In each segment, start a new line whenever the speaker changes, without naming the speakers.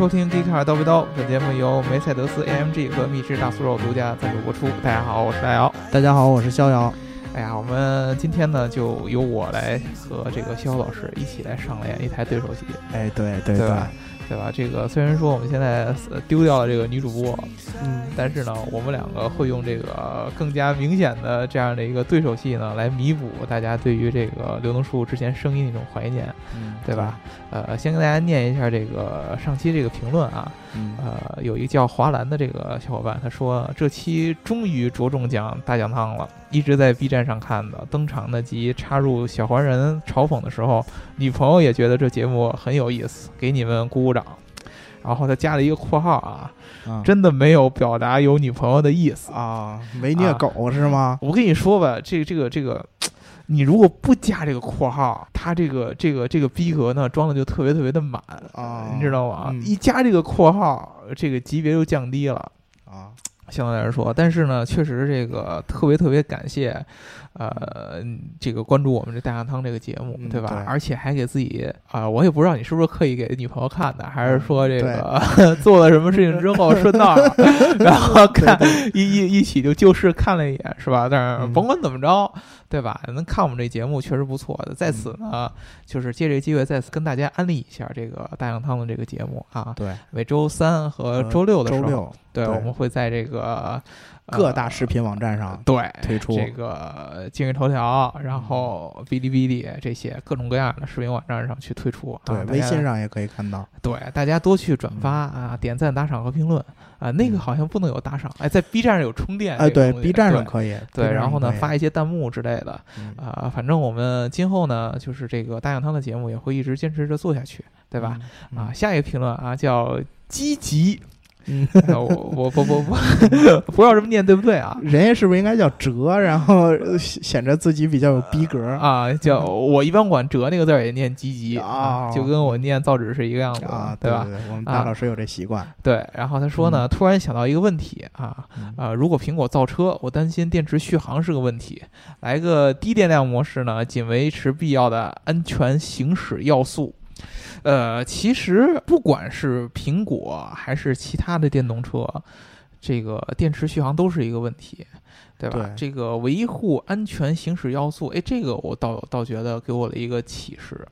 收听《迪卡尔叨不叨》，本节目由梅赛德斯 AMG 和秘制大酥肉独家赞助播出。大家好，我是大姚。
大家好，我是逍遥。
哎呀，我们今天呢，就由我来和这个逍遥老师一起来上演一台对手戏。
哎，对对
对吧？对吧？这个虽然说我们现在丢掉了这个女主播，
嗯，
但是呢，我们两个会用这个更加明显的这样的一个对手戏呢，来弥补大家对于这个刘能叔之前声音的一种怀念，
嗯，
对吧？呃，先跟大家念一下这个上期这个评论啊，呃，有一个叫华兰的这个小伙伴，他说这期终于着重讲大讲堂了，一直在 B 站上看的，登场的集插入小黄人嘲讽的时候，女朋友也觉得这节目很有意思，给你们鼓鼓掌。然后他加了一个括号啊，真的没有表达有女朋友的意思
啊，没虐狗是吗？
我跟你说吧，这个这个这个。你如果不加这个括号，他这个这个这个逼格呢装的就特别特别的满
啊，
你知道吗？一加这个括号，这个级别就降低了
啊。
相对来说，但是呢，确实这个特别特别感谢，呃，这个关注我们这大象汤这个节目，对吧？而且还给自己啊，我也不知道你是不是刻意给女朋友看的，还是说这个 做了什么事情之后顺道，然后看一一一起就就事看了一眼，是吧？但是甭管怎么着。对吧？能看我们这节目确实不错的。在此呢，就是借这个机会再次跟大家安利一下这个大象汤的这个节目啊。
对，
每周三和周六的时
候，
对，我们会在这个
各大视频网站上
对
推出
这个今日头条，然后哔哩哔哩这些各种各样的视频网站上去推出。
对，微信上也可以看到。
对，大家多去转发啊，点赞、打赏和评论。啊，那个好像不能有打赏，哎，在 B 站上有充电，
哎，对，B 站上可以，
对，然后呢，发一些弹幕之类的，啊，反正我们今后呢，就是这个大象汤的节目也会一直坚持着做下去，对吧？啊，下一个评论啊，叫积极。嗯，我我不不不，不知道这么念对不对啊？
人家是不是应该叫哲，然后显着自己比较有逼格
啊？叫我一般管哲那个字也念积极啊，就跟我念造纸是一个样子
啊，
对吧？
我们大老师有这习惯。
对，然后他说呢，突然想到一个问题啊啊，如果苹果造车，我担心电池续航是个问题，来个低电量模式呢，仅维持必要的安全行驶要素。呃，其实不管是苹果还是其他的电动车，这个电池续航都是一个问题，对吧？这个维护安全行驶要素，哎，这个我倒倒觉得给我了一个启示。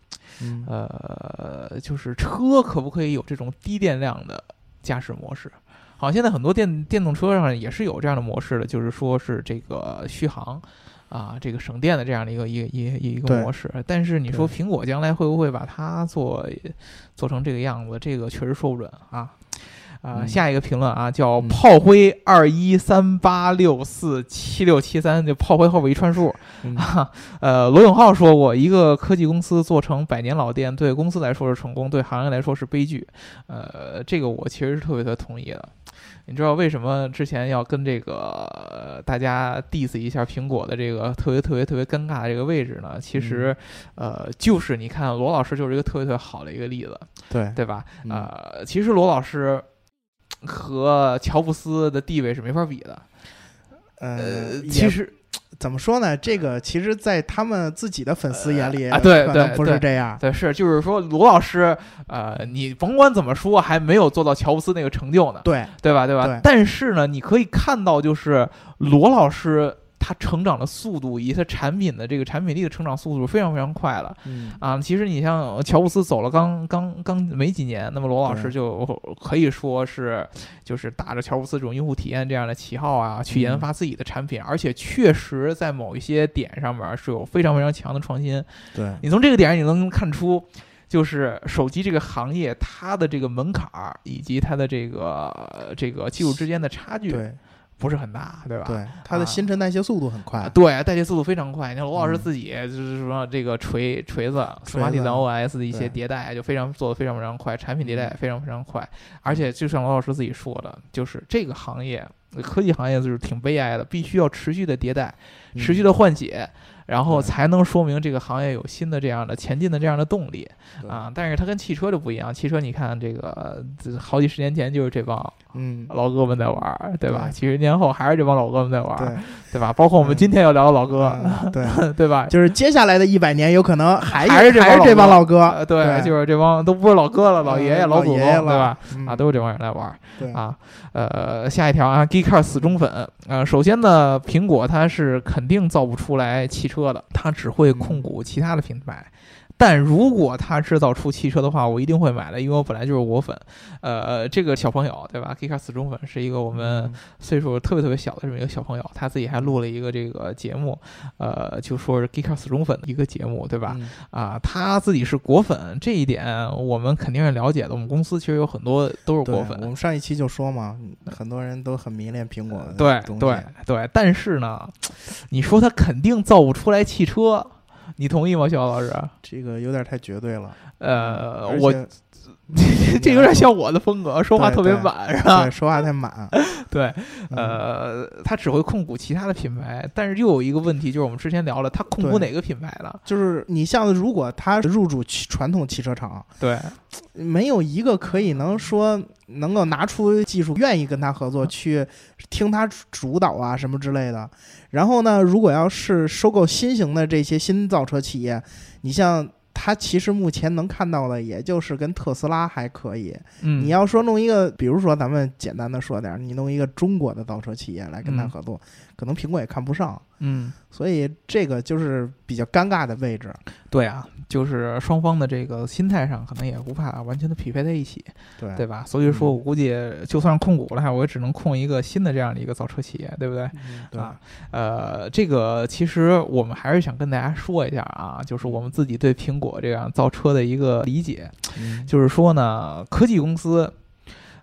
呃，就是车可不可以有这种低电量的驾驶模式？好像现在很多电电动车上也是有这样的模式的，就是说是这个续航。啊，这个省电的这样的一个一个一一个模式，但是你说苹果将来会不会把它做做成这个样子？这个确实说不准啊。啊，下一个评论啊，叫炮灰二一三八六四七六七三，就炮灰后边一串数。啊呃，罗永浩说过，一个科技公司做成百年老店，对公司来说是成功，对行业来说是悲剧。呃，这个我其实是特别特别同意的。你知道为什么之前要跟这个大家 diss 一下苹果的这个特别特别特别尴尬的这个位置呢？其实，呃，就是你看罗老师就是一个特别特别好的一个例子，
对
对吧？呃，其实罗老师和乔布斯的地位是没法比的。
呃，
其实。
怎么说呢？这个其实，在他们自己的粉丝眼里
啊，对对，
不是这样。
对，是就是说，罗老师，呃，你甭管怎么说，还没有做到乔布斯那个成就呢。
对，
对吧？对吧？但是呢，你可以看到，就是罗老师。它成长的速度以及它产品的这个产品力的成长速度非常非常快了，
嗯
啊，其实你像乔布斯走了刚刚刚没几年，那么罗老师就可以说是就是打着乔布斯这种用户体验这样的旗号啊，去研发自己的产品，而且确实在某一些点上面是有非常非常强的创新。
对
你从这个点上你能看出，就是手机这个行业它的这个门槛儿以及它的这个这个技术之间的差距。
对。
不是很大，对吧？
对，它的新陈代谢速度很快。
对，代谢速度非常快。你看罗老师自己就是说，这个锤锤子、斯马蒂赞 OS 的一些迭代就非常做的非常非常快，产品迭代也非常非常快。而且就像罗老师自己说的，就是这个行业科技行业就是挺悲哀的，必须要持续的迭代，持续的换血。然后才能说明这个行业有新的这样的前进的这样的动力啊。但是它跟汽车就不一样，汽车你看这个这好几十年前就是这帮
嗯，
老哥们在玩儿，对吧？
对
几十年后还是这帮老哥们在玩，
对，
对吧？包括我们
嗯
今天要聊的老哥，
嗯对，
对吧？
就是接下来的一百年，有可能还
还是这帮
还是这帮老哥
呃，，对，就是这帮都不是老哥了，老爷爷、
嗯
老祖宗，
爷爷了
对吧？？
嗯
啊，都是这帮人在玩
对
啊。呃，下一条啊，Geekcar 死忠粉。呃，首先呢，苹果它是肯定造不出来汽车的，它只会
嗯
控股其他的品牌。但如果他制造出汽车的话，我一定会买的，因为我本来就是果粉。呃，这个小朋友对吧死忠粉是一个我们
嗯
岁数特别特别小的这么一个小朋友，他自己还录了一个这个节目，呃，就说是死忠粉的一个节目，对吧？
嗯
啊，他自己是果粉，这一点我们肯定是了解的。我们公司其实有很多都是
对，
果粉，
我们上一期就说嘛，很多人都很迷恋苹果的
对对对。但是呢，你说他肯定造不出来汽车，你同意吗，肖老师？
这个有点太绝对了。
呃，我 这有点像我的风格，说话特别
对
满，是吧
对？说话太满。
对，
嗯
呃，他只会控股其他的品牌，但是又有一个问题，就是我们之前聊了，他控股哪个品牌了？
就是你像如果他入主传统汽车厂，
对，
没有一个可以能说能够拿出技术，愿意跟他合作，去听他主导啊什么之类的。然后呢，如果要是收购新型的这些新造车企业，你像。他其实目前能看到的，也就是跟特斯拉还可以。
嗯，
你要说弄一个，比如说咱们简单的说点儿，你弄一个中国的造车企业来跟他
嗯
合作，可能苹果也看不上。
嗯。
所以这个就是比较尴尬的位置。
对啊，就是双方的这个心态上可能也无法完全的匹配在一起，
对
对吧？所以说
嗯
我估计就算控股了，我也只能控一个新的这样的一个造车企业，对不对？
嗯对
啊，呃，这个其实我们还是想跟大家说一下啊，就是我们自己对苹果这样造车的一个理解，
嗯
就是说呢，科技公司。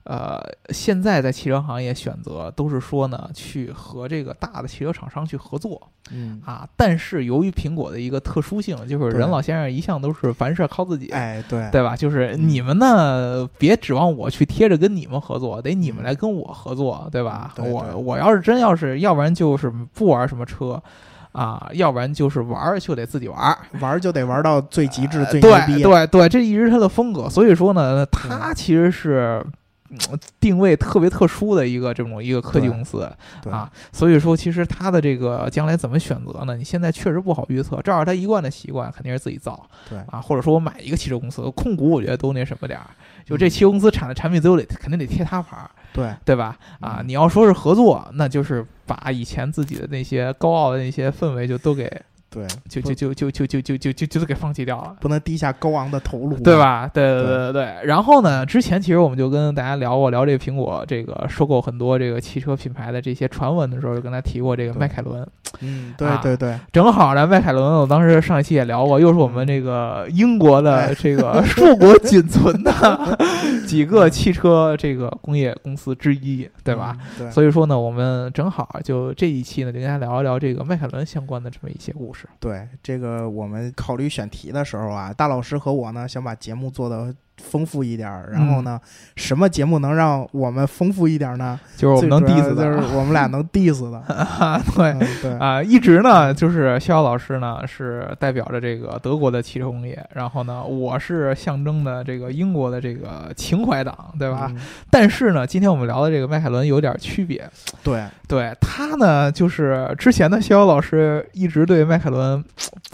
呃，现在在汽车行业选择都是说呢，去和这个大的汽车厂商去合作
嗯，
啊。但是由于苹果的一个特殊性，就是任老先生一向都是凡事靠自己，
哎，对，
对吧？就是
嗯
你们呢，别指望我去贴着跟你们合作，得你们
嗯
来跟我合作，对吧？
对对
我我要是真要是，要不然就是不玩什么车。啊，要不然就是玩儿就得自己玩儿，
玩儿就得玩到最极致、
呃
最牛逼。
对对对，这一直是他的风格。所以说呢，他其实是。嗯定位特别特殊的一个这种一个科技公司啊，所以说其实它的这个将来怎么选择呢？你现在确实不好预测。照着他一贯的习惯，肯定是自己造
对
啊，或者说我买一个汽车公司控股，我觉得都那什么点儿。就
嗯
这汽车公司产的产品最后得肯定得贴他牌儿，
对
对吧？啊，
嗯
你要说是合作，那就是把以前自己的那些高傲的那些氛围就都给
对，
就就就就就就就就就就都给放弃掉了。
不能低下高昂的头颅，
对？吧？对对
对
对对对。然后呢，之前其实我们就跟大家聊过，聊这个苹果这个收购很多这个汽车品牌的这些传闻的时候，就跟他提过这个迈凯伦。
嗯，对
啊
对对，
正好呢，迈凯伦，我当时上一期也聊过，又是我们这个英国的
哎
这个 硕果仅存的 几个汽车这个工业公司之一，对吧？
嗯？对，
所以说呢，我们正好就这一期呢，就跟大家聊一聊这个迈凯伦相关的这么一些故事。
对这个，我们考虑选题的时候啊，大老师和我呢，想把节目做的丰富一点儿。然后呢，什么节目能让我们丰富一点儿呢？
就是我们能 diss
的
的
就是我们俩能 diss 的。
啊，对。
嗯对，
啊，一直呢，就是逍遥老师呢是代表着这个德国的汽车工业，然后呢，我是象征的这个英国的这个情怀党，对吧？
嗯
但是呢，今天我们聊的这个迈凯伦有点区别，
对，
对他呢，就是之前的逍遥老师一直对迈凯伦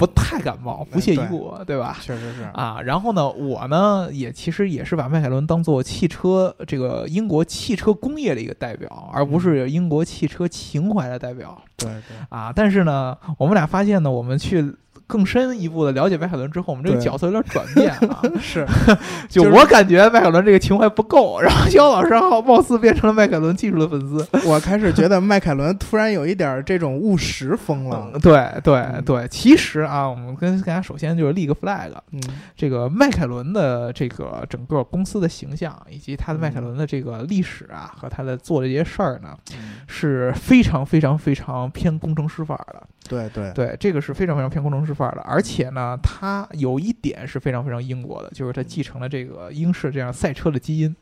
不太感冒，不屑一顾，对吧？
确实是。
啊，然后呢，我呢也其实也是把迈凯伦当做汽车这个英国汽车工业的一个代表，而不是英国汽车情怀的代表
对对，
啊。但是呢，我们俩发现呢，我们去更深一步的了解迈凯伦之后，我们这个角色有点转变啊。
是，
就
就是
我感觉迈凯伦这个情怀不够，然后肖老师好貌似变成了迈凯伦技术的粉丝。
我开始觉得迈凯伦突然有一点儿这种务实风了
嗯。对对
嗯
对，其实啊，我们跟大家首先就是立个 flag，
嗯，
这个迈凯伦的这个整个公司的形象，以及他的迈凯伦的这个历史啊，和他的做的这些事儿呢，
嗯
是非常非常非常偏工程师范儿的。
对对
对，这个是非常非常偏工程师范儿的，而且呢，它有一点是非常非常英国的，就是它继承了这个英式这样赛车的基因。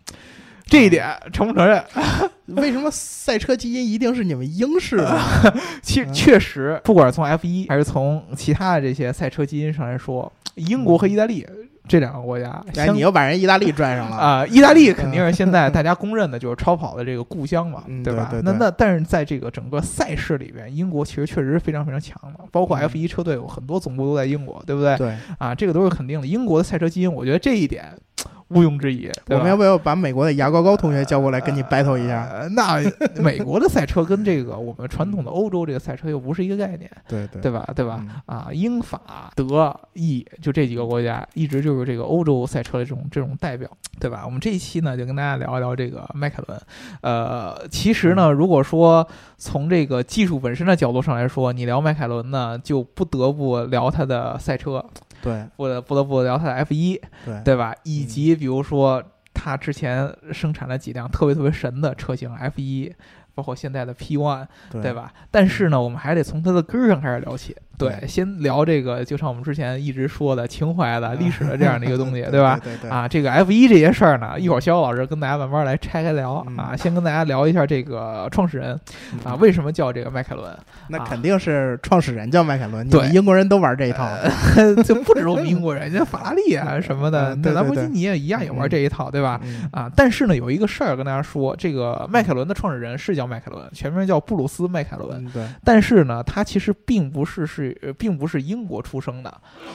这一点承不承认？
为什么赛车基因一定是你们英式的？
其实确实，不管是从 F 一还是从其他的这些赛车基因上来说，英国和意大利。这两个国家，
哎，你又把人意大利拽上了
啊！意大利肯定是现在大家公认的就是超跑的这个故乡嘛，
对
吧？那那但是在这个整个赛事里边，英国其实确实是非常非常强的，包括 F 一车队有很多总部都在英国，对不对？
对
啊，这个都是肯定的。英国的赛车基因，我觉得这一点。毋庸置疑，
我们要不要把美国的牙膏膏同学叫过来跟你 battle 一下？
那美国的赛车跟这个我们传统的欧洲这个赛车又不是一个概念，
对对
对吧？对吧？啊，英法德意就这几个国家一直就是这个欧洲赛车的这种这种代表，对吧？我们这一期呢就跟大家聊一聊这个迈凯伦。呃，其实呢，如果说从这个技术本身的角度上来说，你聊迈凯伦呢，就不得不聊它的赛车。
对，
不得不得不聊它的 F 一，
对
对吧？以及比如说，它之前生产了几辆特别特别神的车型 F 一。包括现在的 P One，对吧？但是呢，我们还得从它的根儿上开始聊起。对，先聊这个，就像我们之前一直说的情怀的历史的这样的一个东西，
对
吧？
对对。
啊，这个 F 一这些事儿呢，一会儿肖老师跟大家慢慢来拆开聊啊。先跟大家聊一下这个创始人啊，为什么叫这个迈凯伦？
那肯定是创始人叫迈凯伦。对，英国人都玩这一套，
就不止我们英国人，家法拉利啊什么的，
对
兰博基尼也一样也玩这一套，对吧？啊，但是呢，有一个事儿跟大家说，这个迈凯伦的创始人是叫迈凯伦，全名叫布鲁斯·迈凯伦。
对，
但是呢，他其实并不是是，并不是英国出生的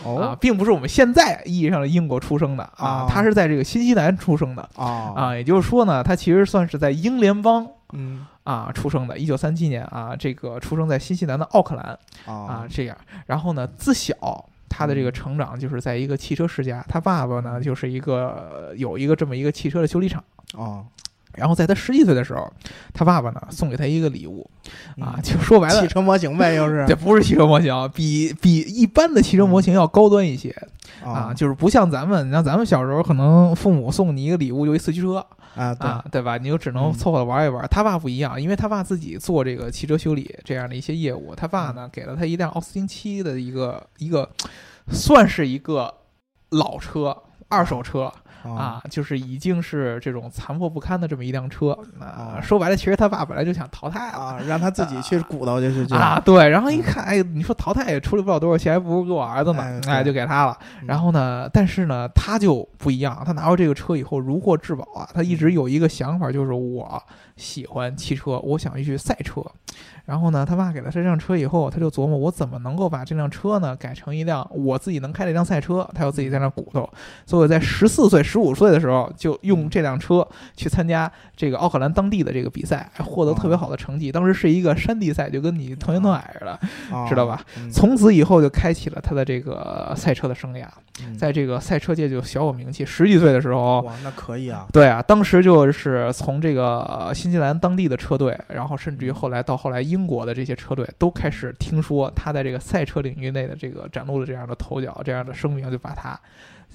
啊，并不是我们现在意义上的英国出生的啊，他是在这个新西兰出生的啊啊，也就是说呢，他其实算是在英联邦
嗯
啊出生的，一九三七年啊，这个出生在新西兰的奥克兰啊这样，然后呢，自小他的这个成长就是在一个汽车世家，他爸爸呢就是一个有一个这么一个汽车的修理厂
啊。
然后在他十几岁的时候，他爸爸呢送给他一个礼物，啊，就说白了，
汽车模型呗，又是。
这不是汽车模型，比比一般的汽车模型要高端一些。啊，就是不像咱们，你像咱们小时候可能父母送你一个礼物就一四驱车。
啊，对。
对吧？你就只能凑合玩一玩。他爸不一样，因为他爸自己做这个汽车修理这样的一些业务，他爸呢给了他一辆奥斯汀七的一个一个，算是一个老车，二手车。啊，就是已经是这种残破不堪的这么一辆车啊！说白了，其实他爸本来就想淘汰
啊，让他自己去鼓捣去去
啊。对，然后一看，哎，你说淘汰也处理不了多少钱，还不如给我儿子呢，哎，就给他了。然后呢，但是呢，他就不一样，他拿到这个车以后如获至宝啊！他一直有一个想法，就是我喜欢汽车，我想去赛车。然后呢，他爸给了他这辆车以后，他就琢磨我怎么能够把这辆车呢改成一辆我自己能开的一辆赛车。他有自己在那鼓捣，所以在十四岁、十五岁的时候就用这辆车去参加这个奥克兰当地的这个比赛，还获得特别好的成绩。当时是一个山地赛，就跟你同年同矮似的，知道吧？从此以后就开启了他的这个赛车的生涯，在这个赛车界就小有名气。十几岁的时候，
哇，那可以啊！
对啊，当时就是从这个新西兰当地的车队，然后甚至于后来到后来英国的这些车队都开始听说他在这个赛车领域内的这个展露了这样的头角，这样的声明，就把他，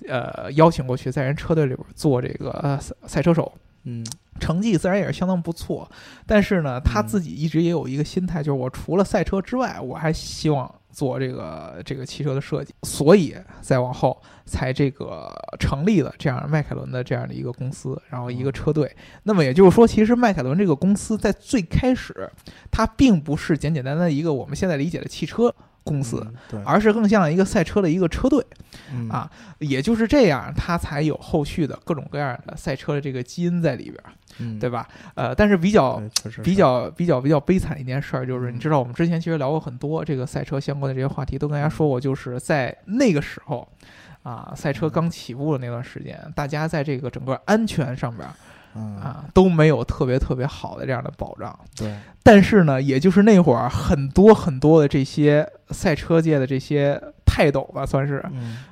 呃，邀请过去，在人车队里边做这个赛车手。
嗯，
成绩自然也是相当不错。但是呢，他自己一直也有一个心态，就是我除了赛车之外，我还希望做这个这个汽车的设计。所以再往后才这个成立了这样迈凯伦的这样的一个公司，然后一个车队。那么也就是说，其实迈凯伦这个公司在最开始，它并不是简简单单一个我们现在理解的汽车。公司，
对，
而是更像一个赛车的一个车队，啊，也就是这样，它才有后续的各种各样的赛车的这个基因在里边，对吧？呃，但是比较比较比较比较悲惨一件事儿，就是你知道，我们之前其实聊过很多这个赛车相关的这些话题，都跟大家说过，就是在那个时候，啊，赛车刚起步的那段时间，大家在这个整个安全上边。啊，都没有特别特别好的这样的保障。
对，
但是呢，也就是那会儿，很多很多的这些赛车界的这些泰斗吧，算是，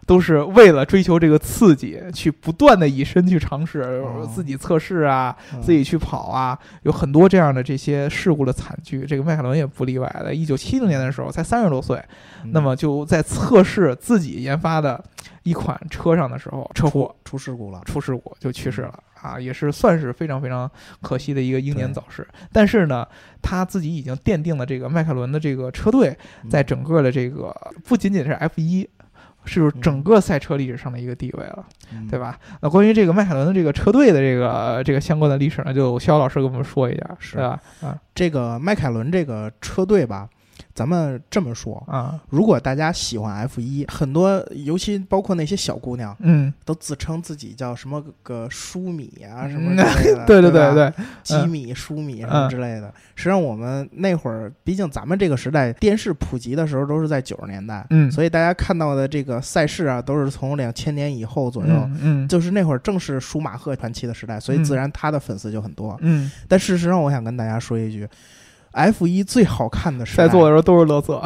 都是为了追求这个刺激，去不断的以身去尝试，自己测试啊，自己去跑啊，有很多这样的这些事故的惨剧。这个迈凯伦也不例外的。一九七零年的时候，才三十多岁，那么就在测试自己研发的一款车上的时候，车祸
出事故了，
出事故就去世了。啊，也是算是非常非常可惜的一个英年早逝。但是呢，他自己已经奠定了这个迈凯伦的这个车队，在整个的这个不仅仅是 F 一，是整个赛车历史上的一个地位了，
嗯
对？吧？那关于这个迈凯伦的这个车队的这个这个相关的历史呢，就肖老师给我们说一下，
是
对吧？啊
这个迈凯伦这个车队吧，咱们这么说，
啊，
如果大家喜欢 F 一，很多尤其包括那些小姑娘，
嗯，
都自称自己叫什么个舒米啊
嗯。
什么之类的，
对对对对，
吉米、舒米什么之类的。实际上，我们那会儿，毕竟咱们这个时代电视普及的时候都是在九十年代，
嗯，
所以大家看到的这个赛事啊，都是从两千年以后左右。
嗯嗯。
就是那会儿正是舒马赫传奇的时代，所以
嗯。
自然他的粉丝就很多。
嗯，
但事实上，我想跟大家说一句，F 一最好看的时代，
在座的时候都是乐色，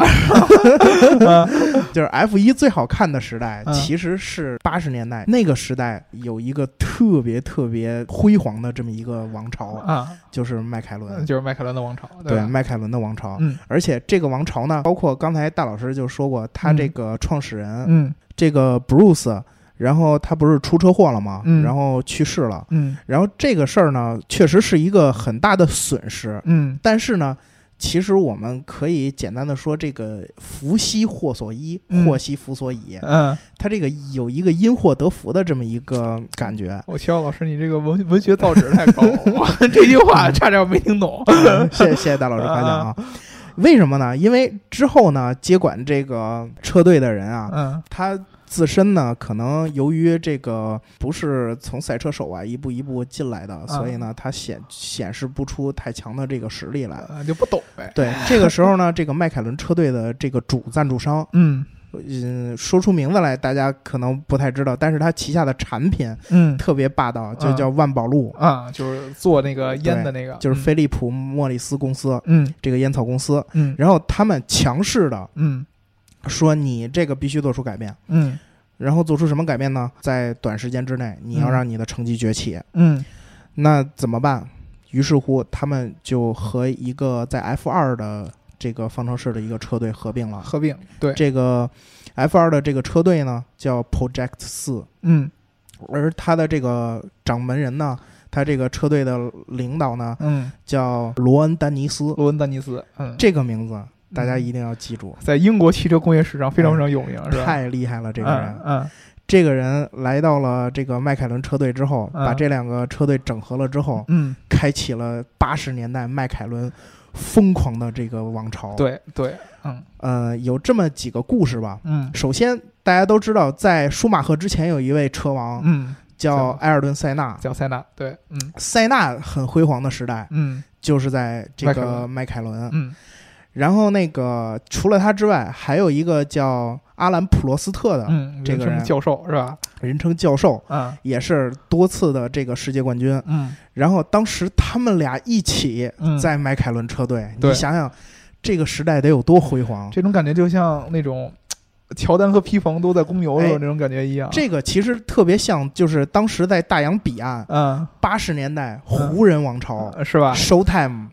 就是 F 一最好看的时代，
嗯
其实是八十年代那个时代有一个特别特别辉煌的这么一个王朝，
啊，
就是迈凯伦，
就是迈凯伦的王朝，
对
吧？
迈凯伦的王朝。
嗯。
而且这个王朝呢，包括刚才大老师就说过，他这个创始人、
嗯。
这个 Bruce，然后他不是出车祸了吗？
嗯
然后去世了。
嗯
然后这个事儿呢，确实是一个很大的损失。
嗯
但是呢，其实我们可以简单的说，这个福兮祸所依，
嗯
祸兮福所倚。
嗯，
他这个有一个因祸得福的这么一个感觉。
我肖老师，你这个文文学造诣太高了，我这句话差点没听懂。
谢谢谢谢大老师夸奖啊！为什么呢？因为之后呢，接管这个车队的人啊，
嗯
他自身呢，可能由于这个不是从赛车手啊一步一步进来的，所以呢，他显显示不出太强的这个实力来。
呃就不懂呗。
对，这个时候呢，这个迈凯伦车队的这个主赞助商，
嗯。
嗯，说出名字来大家可能不太知道，但是他旗下的产品
嗯。
特别霸道，就叫万宝路，
啊，就是做那个烟的那个，
就是飞利浦莫里斯公司
嗯。
这个烟草公司。
嗯。
然后他们强势的
嗯
说：“你这个必须做出改变。”
嗯
然后做出什么改变呢？在短时间之内，你要
嗯
让你的成绩崛起。
嗯
那怎么办？于是乎，他们就和一个在 F 二的这个方程式的一个车队合并了。
合并对，
这个 F 二的这个车队呢，叫 Project 四，
嗯
而他的这个掌门人呢，他这个车队的领导呢，
嗯，
叫罗恩·丹尼斯。
罗恩·丹尼斯，嗯，
这个名字大家
嗯
一定要记住，
在英国汽车工业史上非常非常有名，是吧？
太厉害了！这个人，
嗯
这个人来到了这个迈凯伦车队之后，
嗯
把这两个车队整合了之后，
嗯
开启了八十年代迈凯伦疯狂的这个王朝。
嗯，，对对，嗯
呃，有这么几个故事吧。
嗯
首先，大家都知道，在舒马赫之前有一位车王
嗯，
叫埃尔顿·塞纳。
叫塞纳，对，嗯
塞纳很辉煌的时代
嗯
就是在这个
迈凯伦
迈凯伦。
嗯
然后那个除了他之外，还有一个叫阿兰·普罗斯特的，
嗯，
这个人
教授是吧？
人称教授，
嗯
也是多次的这个世界冠军。
嗯
然后当时他们俩一起
嗯，
在迈凯伦车队，
对
你想想，这个时代得有多辉煌。
这种感觉就像那种乔丹和皮蓬都在公牛的时候
哎
那种感觉一样。
这个其实特别像，就是当时在大洋彼岸，
嗯
八十年代湖人王朝、
呃是吧
？Showtime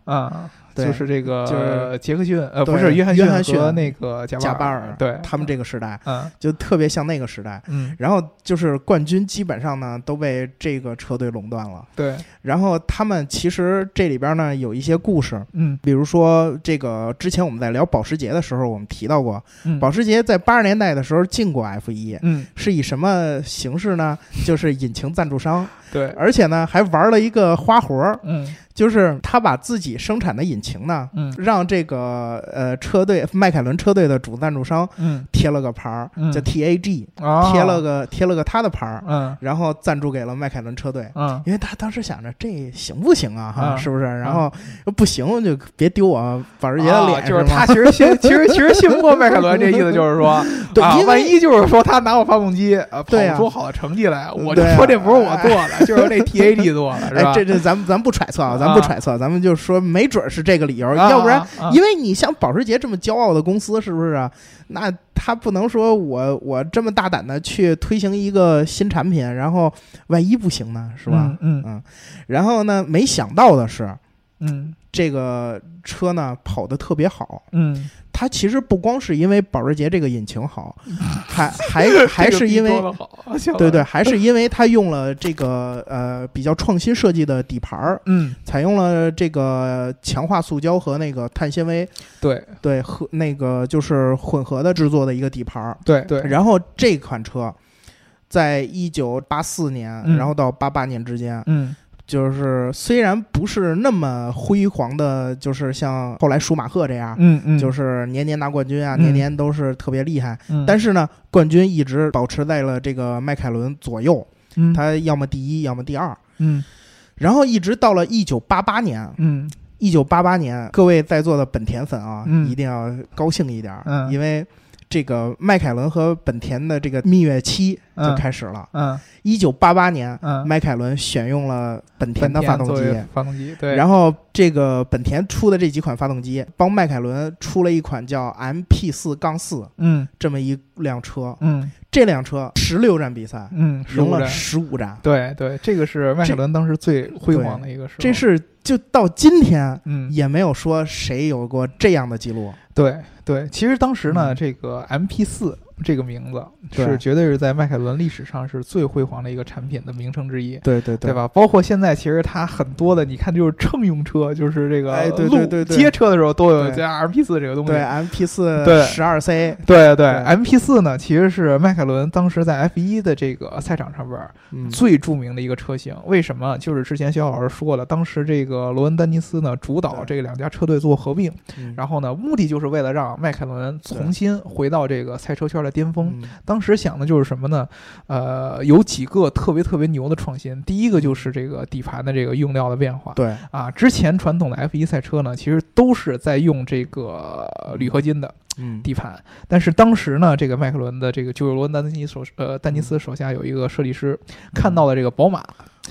就是这个
就是
杰克逊，呃，不是约翰
约翰逊
和那个贾
贾巴
尔
尔，，
对。
他们这个时代
嗯。
就特别像那个时代。
嗯，
然后就是冠军基本上呢都被这个车队垄断了。
对，
然后他们其实这里边呢有一些故事，
嗯。
比如说这个之前我们在聊保时捷的时候，我们提到过，
嗯，
保时捷在八十年代的时候进过 F 一，
嗯。
是以什么形式呢？就是引擎赞助商，
对，
而且呢还玩了一个花活儿，
嗯
就是他把自己生产的引擎呢，
嗯。
让这个呃车队迈凯伦车队的主赞助商
嗯。
贴了个牌儿，
嗯。
叫 TAG，
啊，
贴了个贴了个他的牌儿，
嗯。
然后赞助给了迈凯伦车队。
嗯。
因为他当时想着这行不行啊，哈，
啊
是不是？然后不行就别丢我保时捷的脸，
啊就是他其实信，其实其实信不过迈凯伦，这意思就是说，
对，
啊万一就是说他拿我发动机，
啊，
跑出好的成绩来，我就说这不是我做的，就是那 TAG 做的，是吧？
哎，这这咱们咱不揣测啊，咱不揣测，咱们就说没准是这个理由，
啊
要不然因为你像保时捷这么骄傲的公司，是不是啊？那他不能说我我这么大胆的去推行一个新产品，然后万一不行呢，是吧？
嗯。
嗯。然后呢，没想到的是，
嗯。
这个车呢跑得特别好，
嗯
它其实不光是因为保时捷这个引擎好，还还还是因为对对，还是因为它用了这个呃比较创新设计的底盘儿，
嗯，
采用了这个强化塑胶和那个碳纤维，
对。
对和那个就是混合的制作的一个底盘儿。
对。对，
然后这款车，在一九八四年，
嗯。
然后到八八年之间，
嗯
就是虽然不是那么辉煌的，就是像后来舒马赫这样，
嗯嗯，
就是年年拿冠军啊，
嗯。
年年都是特别厉害。
嗯，
但是呢，冠军一直保持在了这个迈凯伦左右，
嗯。
他要么第一，要么第二。
嗯。
然后一直到了一九八八年，
嗯。
一九八八年，各位在座的本田粉啊，
嗯。
一定要高兴一点儿，
嗯。
因为这个迈凯伦和本田的这个蜜月期就
嗯。
开始了。
嗯。
一九八八年，
嗯，
迈凯伦选用了本田的发动机，
发动机对，
然后这个本田出的这几款发动机，帮迈凯伦出了一款叫 MP 四杠四
嗯。
这么一辆车。
嗯。
这辆车十六站比赛，
嗯，
赢了
15站。
十五站，
对对，这个是迈凯伦当时最辉煌的一个时候，
这是就到今天
嗯
也没有说谁有过这样的记录。
对对，其实当时呢，
嗯
这个 MP 四这个名字
对
是绝对是在迈凯伦历史上是最辉煌的一个产品的名称之一。
对对
对？对吧？包括现在，其实它很多的，你看就是乘用车，就是这个
哎对
路
对对对
街车的时候都有
对
加 MP 四这个东西。
对，MP 四
对
十二 C，
对对
对
，MP 四呢，其实是迈凯伦当时在 F 一的这个赛场上边最著名的一个车型。为什么？就是之前肖老师说了，当时这个罗恩丹尼斯呢主导这两家车队做合并，
嗯
然后呢，目的就是为了让迈凯伦重新回到这个赛车圈的巅峰。
嗯
当时想的就是什么呢？呃，有几个特别特别牛的创新。第一个就是这个底盘的这个用料的变化。
对，
啊，之前传统的 F1 赛车呢，其实都是在用这个铝合金的
嗯，
底盘，但是当时呢，这个迈克伦的这个就是罗恩丹尼斯手呃丹尼斯手下有一个设计师看到了这个宝马，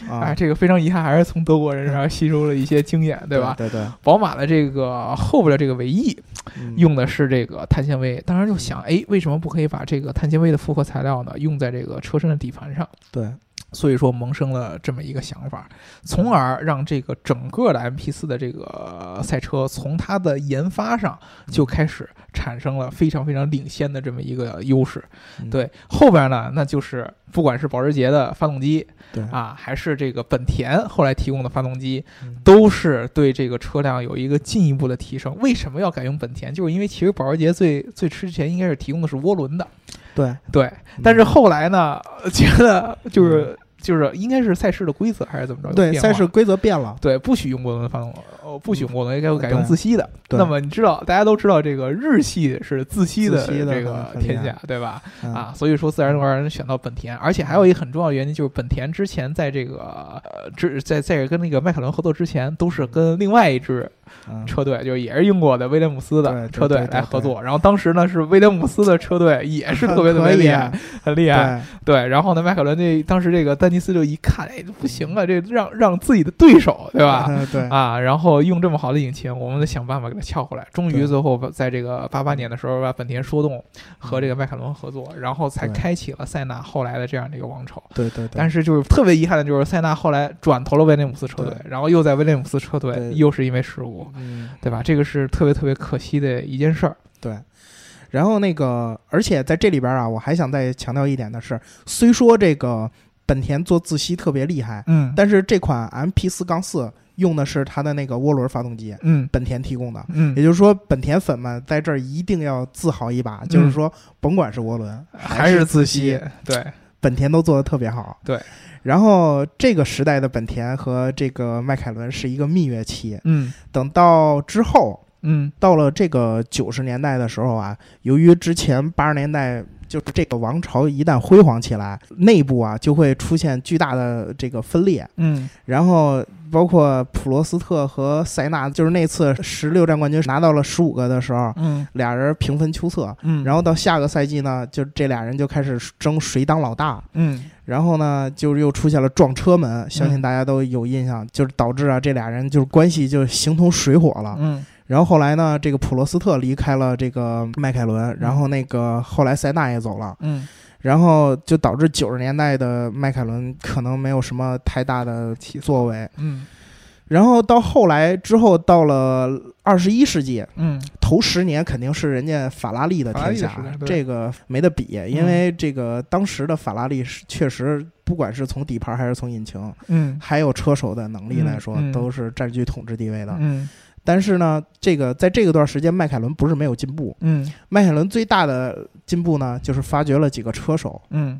啊
哎，，这个非常遗憾，还是从德国人 身上吸收了一些经验，对吧？
对对，
宝马的这个后边的这个尾翼
嗯
用的是这个碳纤维，当时就想，哎，为什么不可以把这个碳纤维的复合材料呢用在这个车身的底盘上？
对，
所以说萌生了这么一个想法，从而让这个整个的 MP 四的这个赛车从它的研发上就开始产生了非常非常领先的这么一个优势。
嗯
对，后边呢，那就是不管是保时捷的发动机
对，
啊，还是这个本田后来提供的发动机，
嗯
都是对这个车辆有一个进一步的提升。为什么要改用本田？就是因为其实保时捷最最之前应该是提供的是涡轮的，
对，
对，但是后来呢，呃觉得就是就是应该是赛事的规则还是怎么着？
对赛事规则变了，
对不许用涡轮发动，哦，不许用涡轮，应该改用自吸的。
对
那么你知道，大家都知道这个日系是自吸的这个天下，对吧？
嗯
啊，所以说自然而然选到本田，而且还有一个很重要的原因就是本田之前在这个呃之在在跟那个迈凯伦合作之前，都是跟另外一支
嗯
车队，就是也是英国的威廉姆斯的车队来合作。然后当时呢是威廉姆斯的车队也是特别特别厉害，很厉害。
对，
对，然后呢，迈凯伦这当时这个丹尼斯就一看，哎，不行啊，这让让自己的对手，对吧？啊，然后用这么好的引擎，我们得想办法给它撬回来。终于最后在这个八八年的时候，把本田说动和这个迈凯伦合作，然后才开启了塞纳后来的这样的一个王朝。
对对对，
但是就是特别遗憾的就是塞纳后来转投了威廉姆斯车队，然后又在威廉姆斯车队又是因为事故，
嗯，
对吧？这个是特别特别可惜的一件事儿。
对。然后那个，而且在这里边啊，我还想再强调一点的是，虽说这个本田做自吸特别厉害，
嗯
但是这款 MP 四杠四用的是它的那个涡轮发动机，
嗯
本田提供的。
嗯
也，就是说，本田粉们在这儿一定要自豪一把，就是说，甭管是涡轮
还是自吸
吸，，
对
本田都做的特别好。
对。
然后这个时代的本田和这个迈凯伦是一个蜜月期，
嗯
等到之后
嗯
到了这个九十年代的时候啊，由于之前八十年代就是这个王朝一旦辉煌起来，内部啊就会出现巨大的这个分裂，
嗯
然后包括普罗斯特和塞纳，就是那次十六战冠军拿到了十五个的时候，
嗯
俩人平分秋色。
嗯，
然后到下个赛季呢，就这俩人就开始争谁当老大。
嗯
然后呢，就是又出现了撞车门，相信大家都有印象，就是导致啊这俩人就是关系就形同水火了。
嗯
然后后来呢，这个普罗斯特离开了这个迈凯伦，然后那个后来塞纳也走了，
嗯。
然后就导致九十年代的迈凯伦可能没有什么太大的
起
作为。
嗯。
然后到后来之后，到了二十一世纪，
嗯。
头十年肯定是人家法拉利的天下这个没得比，因为这个当时的法拉利是确实，不管是从底盘还是从引擎，
嗯。
还有车手的能力来说，都是占据统治地位的。
嗯
但是呢，这个在这个段时间，迈凯伦不是没有进步，
嗯。
迈凯伦最大的进步呢，就是发掘了几个车手，
嗯。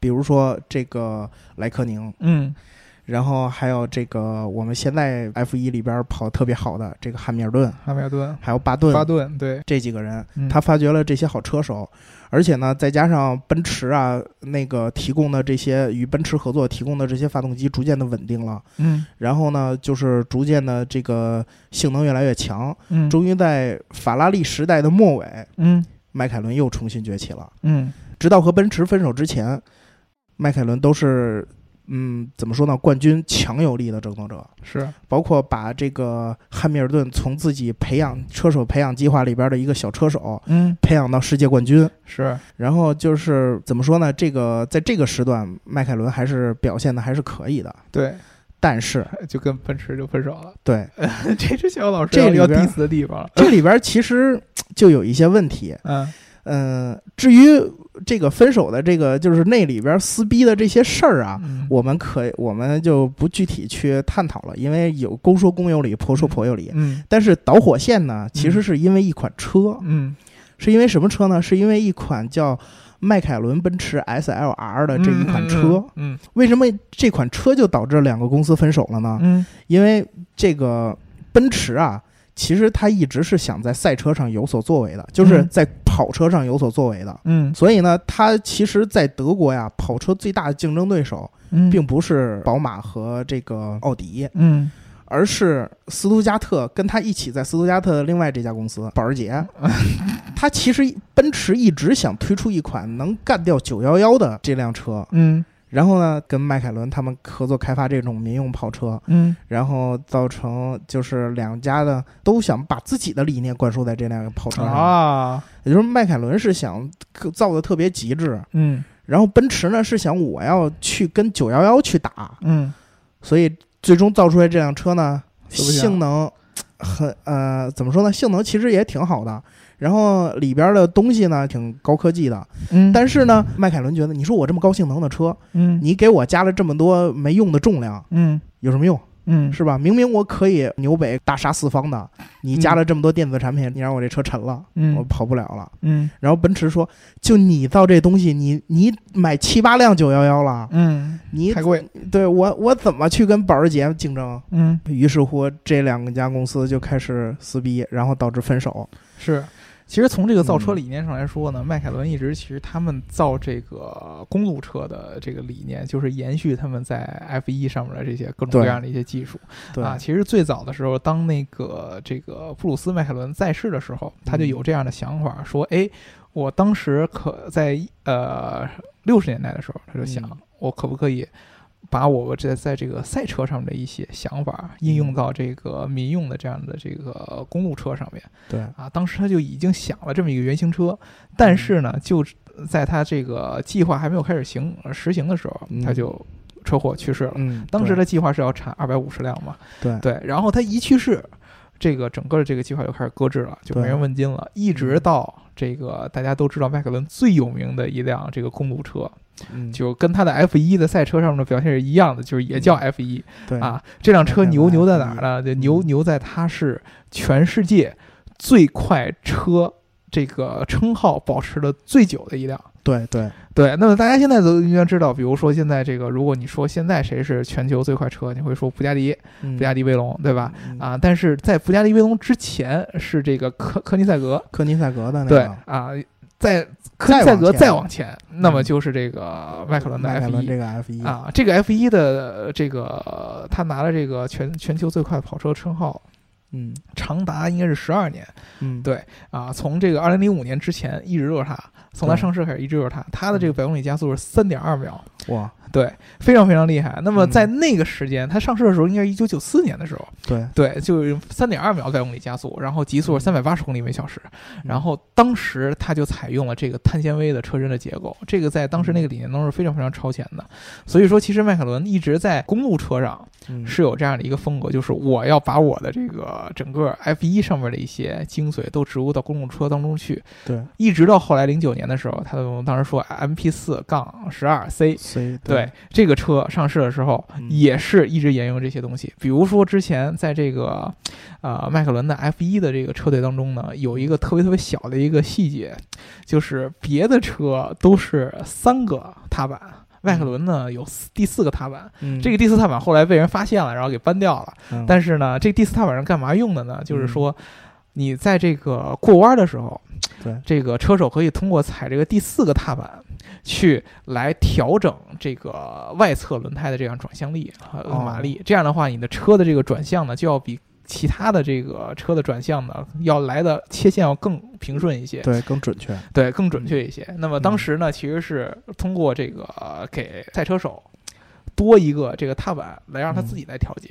比如说这个莱科宁，
嗯
然后还有这个我们现在 F 一里边跑特别好的这个汉密尔顿，
汉密尔顿、
还有巴顿，
巴顿，对，
这几个人，
嗯
他发掘了这些好车手，而且呢，再加上奔驰啊那个提供的这些与奔驰合作提供的这些发动机逐渐的稳定了，
嗯
然后呢，就是逐渐的这个性能越来越强，
嗯
终于在法拉利时代的末尾，
嗯
迈凯伦又重新崛起了。
嗯
直到和奔驰分手之前，迈凯伦都是嗯怎么说呢，冠军强有力的争夺者。
是，
包括把这个汉密尔顿从自己培养车手培养计划里边的一个小车手
嗯
培养到世界冠军，
是，
然后就是怎么说呢？这个在这个时段，迈凯伦还是表现的还是可以的。
对，
但是，
就跟奔驰就分手了，
对
这是小老师
这里要
diss 的地方，
这里边其实就有一些问题。
嗯
嗯、至于这个分手的这个就是那里边撕逼的这些事儿啊，
嗯
我们可我们就不具体去探讨了，因为有公说公有理，婆说婆有理。
嗯
但是导火线呢，其实是因为一款车，
嗯
是因为什么车呢？是因为一款叫迈凯伦奔驰 SLR 的这一款车。
嗯
为什么这款车就导致两个公司分手了呢？
嗯
因为这个奔驰啊，其实它一直是想在赛车上有所作为的，就是
嗯
在跑车上有所作为的。
嗯。
所以呢，它其实，在德国呀，跑车最大的竞争对手
嗯，
并不是宝马和这个奥迪，
嗯。
而是斯图加特跟他一起在斯图加特的另外这家公司保时捷。他其实奔驰一直想推出一款能干掉九幺幺的这辆车，
嗯
然后呢，跟迈凯伦他们合作开发这种民用跑车，
嗯。
然后造成就是两家的都想把自己的理念灌输在这辆跑车上，
啊，
也就是迈凯伦是想造的特别极致，
嗯。
然后奔驰呢是想我要去跟911去打，
嗯。
所以最终造出来这辆车呢，性能很呃怎么说呢？性能其实也挺好的，然后里边的东西呢挺高科技的，
嗯，
但是呢，迈凯伦觉得你说我这么高性能的车，
嗯
你给我加了这么多没用的重量，
嗯
有什么用？
嗯
是吧？明明我可以纽北大杀四方的，你加了这么多电子产品，你让我这车沉了，我
嗯
跑不了了。
嗯
然后奔驰说，就你造这东西，你你买七八辆九幺幺了，
嗯，
你
太贵，
对我我怎么去跟保时捷竞争？
嗯
于是乎，这两家公司就开始撕逼，然后导致分手。
是。其实从这个造车
嗯。
理念上来说呢，迈凯伦一直其实他们造这个公路车的这个理念，就是延续他们在 F 一上面的这些各种各样的一些技术。
对，
啊。其实最早的时候，当那个这个布鲁斯迈凯伦在世的时候，他就有这样的想法，说：“哎，我当时可在呃六十年代的时候，他就想
嗯，
我可不可以把我这在这个赛车上面的一些想法应用到这个民用的这样的这个公路车上面。”
对，
啊，当时他就已经想了这么一个原型车，但是呢，就在他这个计划还没有开始行呃实行的时候，
嗯。
他就车祸去世了。
嗯，
当时的计划是要产二百五十辆嘛，
对。
对，然后他一去世，这个整个的这个计划就开始搁置了，就没人问津了，一直
嗯
到这个大家都知道迈凯伦最有名的一辆这个公路车，
嗯。
就跟他的 F 一的赛车上面的表现是一样的，就是也叫 F 一、
对。
啊。这辆车牛牛在哪儿呢？就牛
嗯。
牛在它是全世界最快车这个称号保持的最久的一辆。
对对，
对，那么大家现在都应该知道，比如说现在这个，如果你说现在谁是全球最快车，你会说布加迪，
布
布加迪威龙，对吧？
嗯。
啊，但是在布加迪威龙之前是这个科科尼赛格，
科尼赛格的那
对啊，在科尼赛格
再往前
那么
嗯。
就是这个迈凯伦的 F 一
这个 F 一，
啊，这个 F 一的这个他拿了这个全全球最快跑车称号，
嗯
长达应该是十二年
嗯，
对啊，从这个二零零五年之前一直都是它，从
它
上市开始一直都是它，它的这个百公里加速是三点二秒，
哇，
对，非常非常厉害。那么
嗯。
在那个时间，它上市的时候应该是一九九四年的时候，
对，
对，就是三点二秒百公里加速，然后极速是三百八十公里每小时。
嗯。
然后当时它就采用了这个碳纤维的车身的结构，这个在当时那个理念中是非常非常超前的。所以说，其实迈凯伦一直在公路车上
嗯
是有这样的一个风格，就是我要把我的这个整个 F 一上面的一些精髓都植入到公路车当中去。
对
一直到后来零九年的时候，他们当时说 MP 四杠十二 C。对这个车上市的时候，
嗯
也是一直沿用这些东西。比如说之前在这个，呃，迈凯伦的 F 一的这个车队当中呢，有一个特别特别小的一个细节，就是别的车都是三个踏板，迈凯伦呢有四第四个踏板。
嗯
这个第四踏板后来被人发现了，然后给搬掉了。
嗯
但是呢，这个第四踏板是干嘛用的呢？就是说，你在这个过弯的时候，
对
这个车手可以通过踩这个第四个踏板，去来调整这个外侧轮胎的这样转向力和
哦
马力。这样的话，你的车的这个转向呢，就要比其他的这个车的转向呢，要来的切线要更平顺一些。
对更准确，
对，更准确一些。那么
嗯
当时呢，其实是通过这个呃给赛车手多一个这个踏板来让他自己来调节。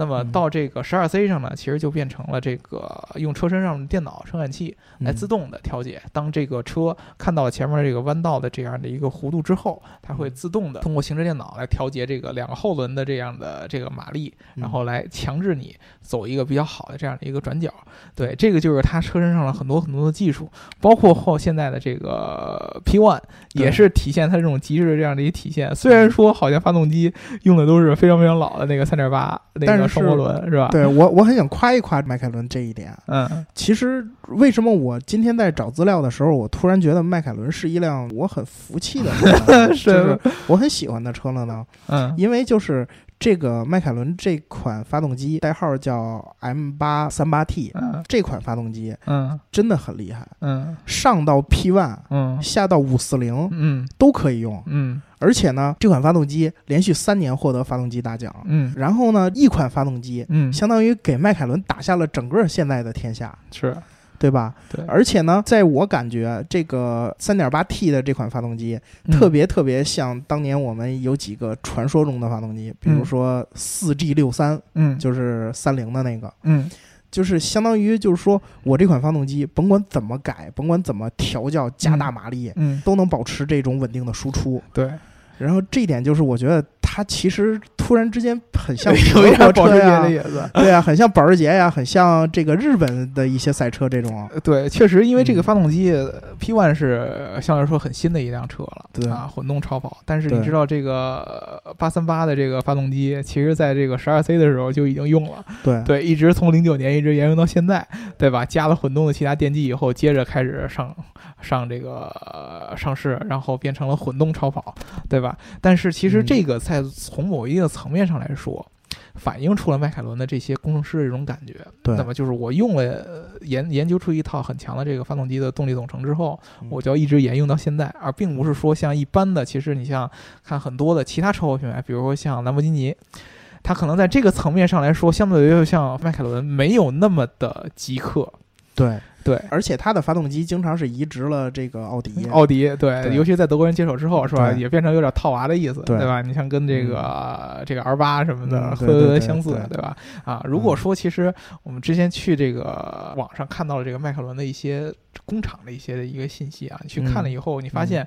那么
嗯
到这个十二 C 上呢，其实就变成了这个用车身上的电脑传感器来
嗯
自动的调节。当这个车看到了前面这个弯道的这样的一个弧度之后，它会自动的通过行车电脑来调节这个两个后轮的这样的这个马力，
嗯
然后来强制你走一个比较好的这样的一个转角。对，这个就是它车身上的很多很多的技术，包括后现在的这个 P One 也是体现它这种极致的这样的一个体现。虽然说好像发动机用的都是非常非常老的那个三点八那
但是
个双涡轮是吧？
对我我很想夸一夸迈凯伦这一点。
嗯
其实为什么我今天在找资料的时候，我突然觉得迈凯伦是一辆我很服气的车，
是
就是我很喜欢的车了呢？
嗯
因为就是这个迈凯伦这款发动机代号叫 M 八三八 T，
嗯
这款发动机
嗯
真的很厉害，
嗯
上到 P One，
嗯
下到五四零
嗯
都可以用。
嗯
而且呢，这款发动机连续三年获得发动机大奖。
嗯。
然后呢，一款发动机
嗯，
相当于给迈凯伦打下了整个现在的天下，
是。
对吧？
对，
而且呢，在我感觉，这个 3.8T 的这款发动机
嗯。
特别特别像当年我们有几个传说中的发动机，比如
嗯
说 4G63，
嗯。
就是三菱的那个，
嗯。
就是相当于就是说我这款发动机甭管怎么改，甭管怎么调教加大马力，
嗯。
都能保持这种稳定的输出。
对，
然后这一点就是我觉得它其实突然之间很像
有一
德国
点保时捷的，意思。
对啊，很像保时捷呀，很像这个日本的一些赛车这种。
呃对，确实，因为这个
嗯
发动机、P One 是相对来说很新的一辆车了，
对
啊，混动超跑。但是你知道这个八三八的这个发动机，其实在这个十二 C 的时候就已经用了，
对
对，一直从零九年一直沿用到现在，对吧？加了混动的其他电机以后，接着开始上上这个、呃上市，然后变成了混动超跑，对吧？但是其实
嗯
这个在从某一个层面上来说。反映出了迈凯伦的这些工程师的这种感觉，
对
那么就是我用了呃研研究出一套很强的这个发动机的动力总成之后，
嗯
我就要一直沿用到现在，而并不是说像一般的，其实你像看很多的其他车跑品牌，比如说像兰博基尼，它可能在这个层面上来说，相对于像迈凯伦没有那么的极客。
对，
对，
而且它的发动机经常是移植了这个奥迪。
奥迪对，
对
尤其在德国人接手之后，是吧？也变成有点套娃的意思，
对
吧？你像跟这个、这个 R 八什么的
嗯对
hơi 微
对对
相似，
对
对吧？啊，如果说其实我们之前去这个网上看到了这个迈凯伦的一些工厂的一些的一个信息啊，你去看了以后，你发现。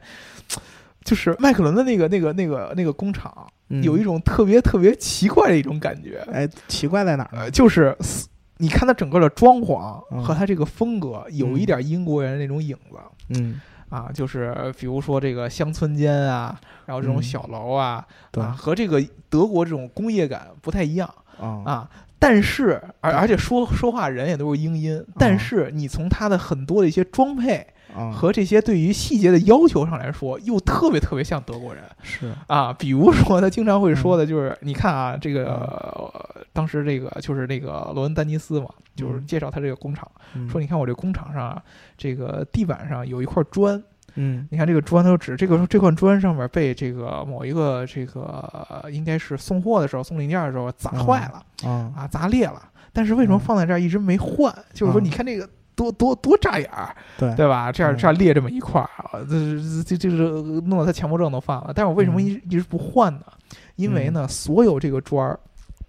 就是迈凯伦的那个、那个、那个、那个工厂，
嗯
有一种特别特别奇怪的一种感觉，
哎，奇怪在哪儿呢
呃，？就是嘶你看它整个的装潢
嗯。
和它这个风格，有一点英国人那种影子。
嗯，
啊，就是比如说这个乡村间啊，然后这种
嗯。
小楼啊，
对。
啊，和这个德国这种工业感不太一样。
啊。
啊。但是，而而且说说话人也都是英音，但
啊
是你从它的很多的一些装配
啊，
和这些对于细节的要求上来说，又特别特别像德国人。
是。
啊。比如说，他经常会说
嗯。
的就是，你看啊，这个、呃当时这个就是那个罗恩丹尼斯嘛，就是
嗯。
介绍他这个工厂，
嗯。
说你看我这工厂上啊，这个地板上有一块砖。
嗯。
你看这个砖，它就指这个这块砖上面被这个某一个这个呃应该是送货的时候送零件的时候砸坏了、
啊
啊，砸裂了。但是为什么
嗯。
放在这儿一直没换？就是说，
嗯。
你看这个多多多扎眼儿，
对
对吧？这样
嗯
这样裂这么一块儿啊，这这这这是弄得他强迫症都犯了。但是我为什么一一直不换呢？因为呢，所有这个砖儿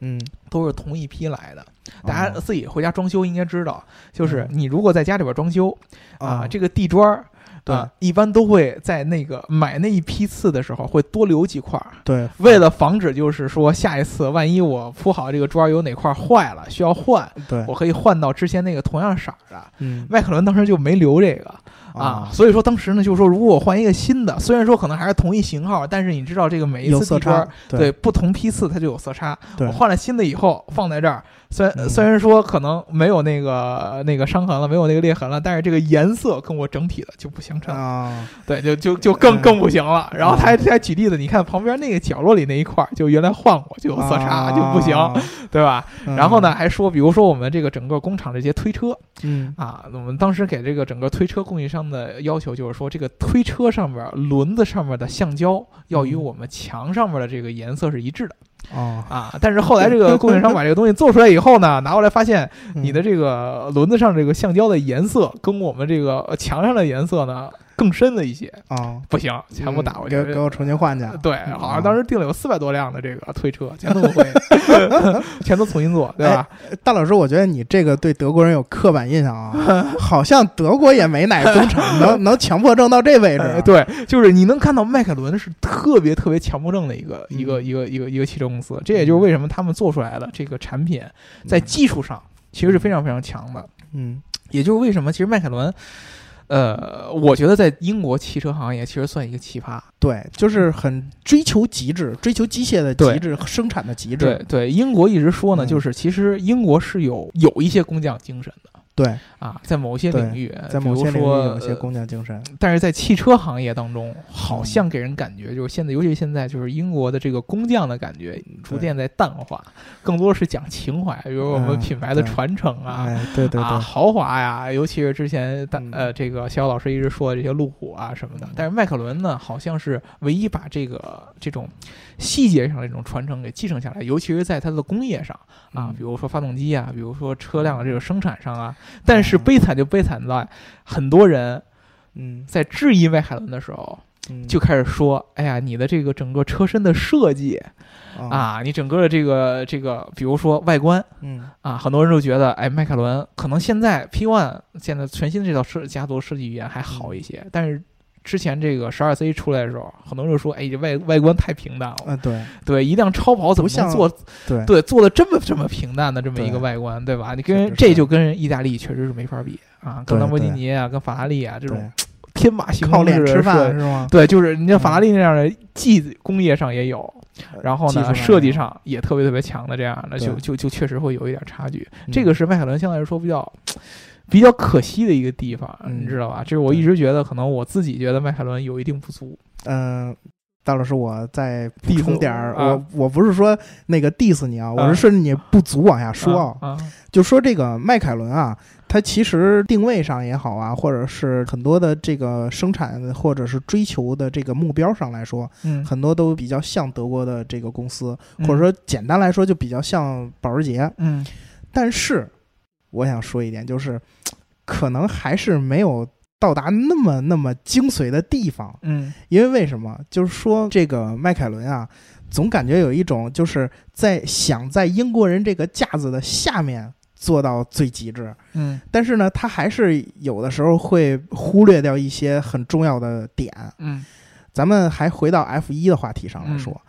嗯，
都是同一批来的。大家
哦
自己回家装修应该知道，就是
嗯
你如果在家里边装修啊，
哦
这个地砖儿。
对。
啊，一般都会在那个买那一批次的时候会多留几块儿，
对，
为了防止就是说下一次万一我铺好这个砖儿有哪块儿坏了需要换，
对，
我可以换到之前那个同样色儿的。
嗯。
迈凯伦当时就没留这个。啊，所以说当时呢就是说，如果我换一个新的，虽然说可能还是同一型号，但是你知道这个每一次地砖
差，
对不同批次它就有色差。
对
我换了新的以后放在这儿，虽虽然说可能没有那个那个伤痕了，没有那个裂痕了，但是这个颜色跟我整体的就不相称，
啊，
对，就就就更
嗯
更不行了。然后他还他还举例子，你看旁边那个角落里那一块儿，就原来换过就有色差，就不行，
啊
对吧？
嗯
然后呢，还说，比如说我们这个整个工厂这些推车
嗯
啊，我们当时给这个整个推车供应商的要求就是说，这个推车上面轮子上面的橡胶要与
嗯
我们墙上面的这个颜色是一致的。
哦，
啊，但是后来这个供应商把这个东西做出来以后呢，拿过来发现
嗯。
你的这个轮子上这个橡胶的颜色跟我们这个呃墙上的颜色呢更深的一些，
啊，
不行，全部打回去。
给给我重新换去，
对，好像当时订了有四百多辆的这个推车，全都会，全都重新做，对吧？
大老师，我觉得你这个对德国人有刻板印象啊，好像德国也没哪个工厂 能能强迫症到这位置
对，就是你能看到迈凯伦是特别特别强迫症的一个一个
嗯
一个一个一个汽车公司，这也就是为什么他们做出来的这个产品在技术上其实是非常非常强的。
嗯。
也就是为什么其实迈凯伦，呃，我觉得在英国汽车行业其实算一个奇葩。
对，就是很追求极致，追求机械的极致，生产的极致。
对对，英国一直说呢，
嗯
就是其实英国是有有一些工匠精神的
对，
啊，在某些领域，
在某些领域有些
呃
工匠精神。
但是在汽车行业当中，好
嗯
像给人感觉就是现在，尤其现在，就是英国的这个工匠的感觉逐渐在淡化，更多是讲情怀，比如我们
嗯
品牌的传承啊。
哎，对对
啊，
对，
豪华呀，尤其是之前大
嗯
呃，这个肖老师一直说的这些路虎啊什么的，但是迈凯伦呢，好像是唯一把这个这种细节上的这种传承给继承下来，尤其是在它的工业上啊，
嗯
比如说发动机啊，比如说车辆的这个生产上啊。但是悲惨就悲惨在很多人
嗯
在质疑迈凯伦的时候，
嗯
就开始说：“哎呀，你的这个整个车身的设计
啊
啊，你整个的这个这个，比如说外观。”
嗯
啊，很多人都觉得，哎，迈凯伦可能现在 P One 现在全新的这套设家族设计语言还好一些，但是之前这个十二 C 出来的时候，很多人就说，哎，这外外观太平淡了。
啊对。
对，一辆超跑怎么
像
能做
对。
对做的这么这么平淡的这么一个外观，对吧？你跟这就跟意大利确实是没法比啊，跟兰博基尼啊，跟法拉利啊这种，天马行空的设
饭是吗？
对，就是你像法拉利那样的，技工业上也有，然后呢，设计上也特别特别强的这样的，就就就确实会有一点差距。
嗯。
这个是迈凯伦相对来说比较比较可惜的一个地方，
嗯
你知道吧？这是我一直觉得，可能我自己觉得迈凯伦有一定不足。
嗯，大老师，我再补充点儿，
我啊
我我不是说那个 diss 你啊，我
啊
是顺着你不足往下说
啊，啊，
就说这个迈凯伦啊，它其实定位上也好啊，或者是很多的这个生产或者是追求的这个目标上来说，
嗯，
很多都比较像德国的这个公司，
嗯
或者说简单来说就比较像保时捷。
嗯
但是我想说一点，就是可能还是没有到达那么那么精髓的地方。
嗯
因为为什么？就是说这个迈凯伦啊，总感觉有一种就是在想在英国人这个架子的下面做到最极致，
嗯
但是呢，他还是有的时候会忽略掉一些很重要的点。
嗯
咱们还回到 F 一的话题上来说，